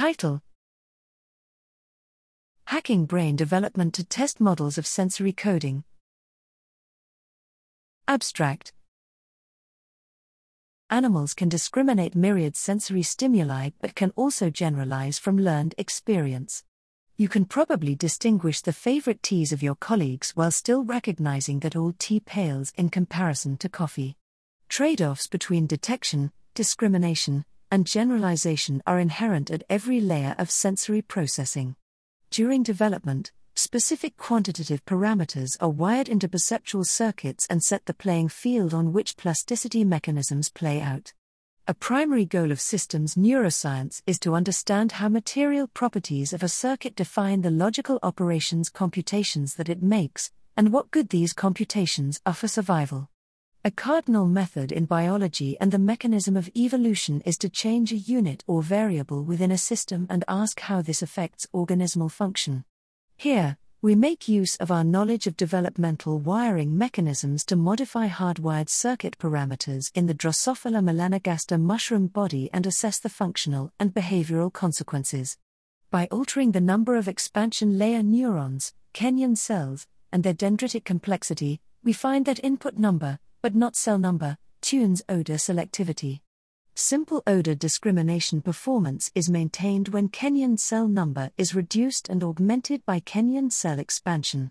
Title Hacking Brain Development to Test Models of Sensory Coding. Abstract Animals can discriminate myriad sensory stimuli but can also generalize from learned experience. You can probably distinguish the favorite teas of your colleagues while still recognizing that all tea pales in comparison to coffee. Trade offs between detection, discrimination, and generalization are inherent at every layer of sensory processing. During development, specific quantitative parameters are wired into perceptual circuits and set the playing field on which plasticity mechanisms play out. A primary goal of systems neuroscience is to understand how material properties of a circuit define the logical operations computations that it makes, and what good these computations are for survival. A cardinal method in biology and the mechanism of evolution is to change a unit or variable within a system and ask how this affects organismal function. Here, we make use of our knowledge of developmental wiring mechanisms to modify hardwired circuit parameters in the Drosophila melanogaster mushroom body and assess the functional and behavioral consequences. By altering the number of expansion layer neurons, Kenyon cells, and their dendritic complexity, we find that input number, but not cell number, tunes odor selectivity. Simple odor discrimination performance is maintained when Kenyon cell number is reduced and augmented by Kenyon cell expansion.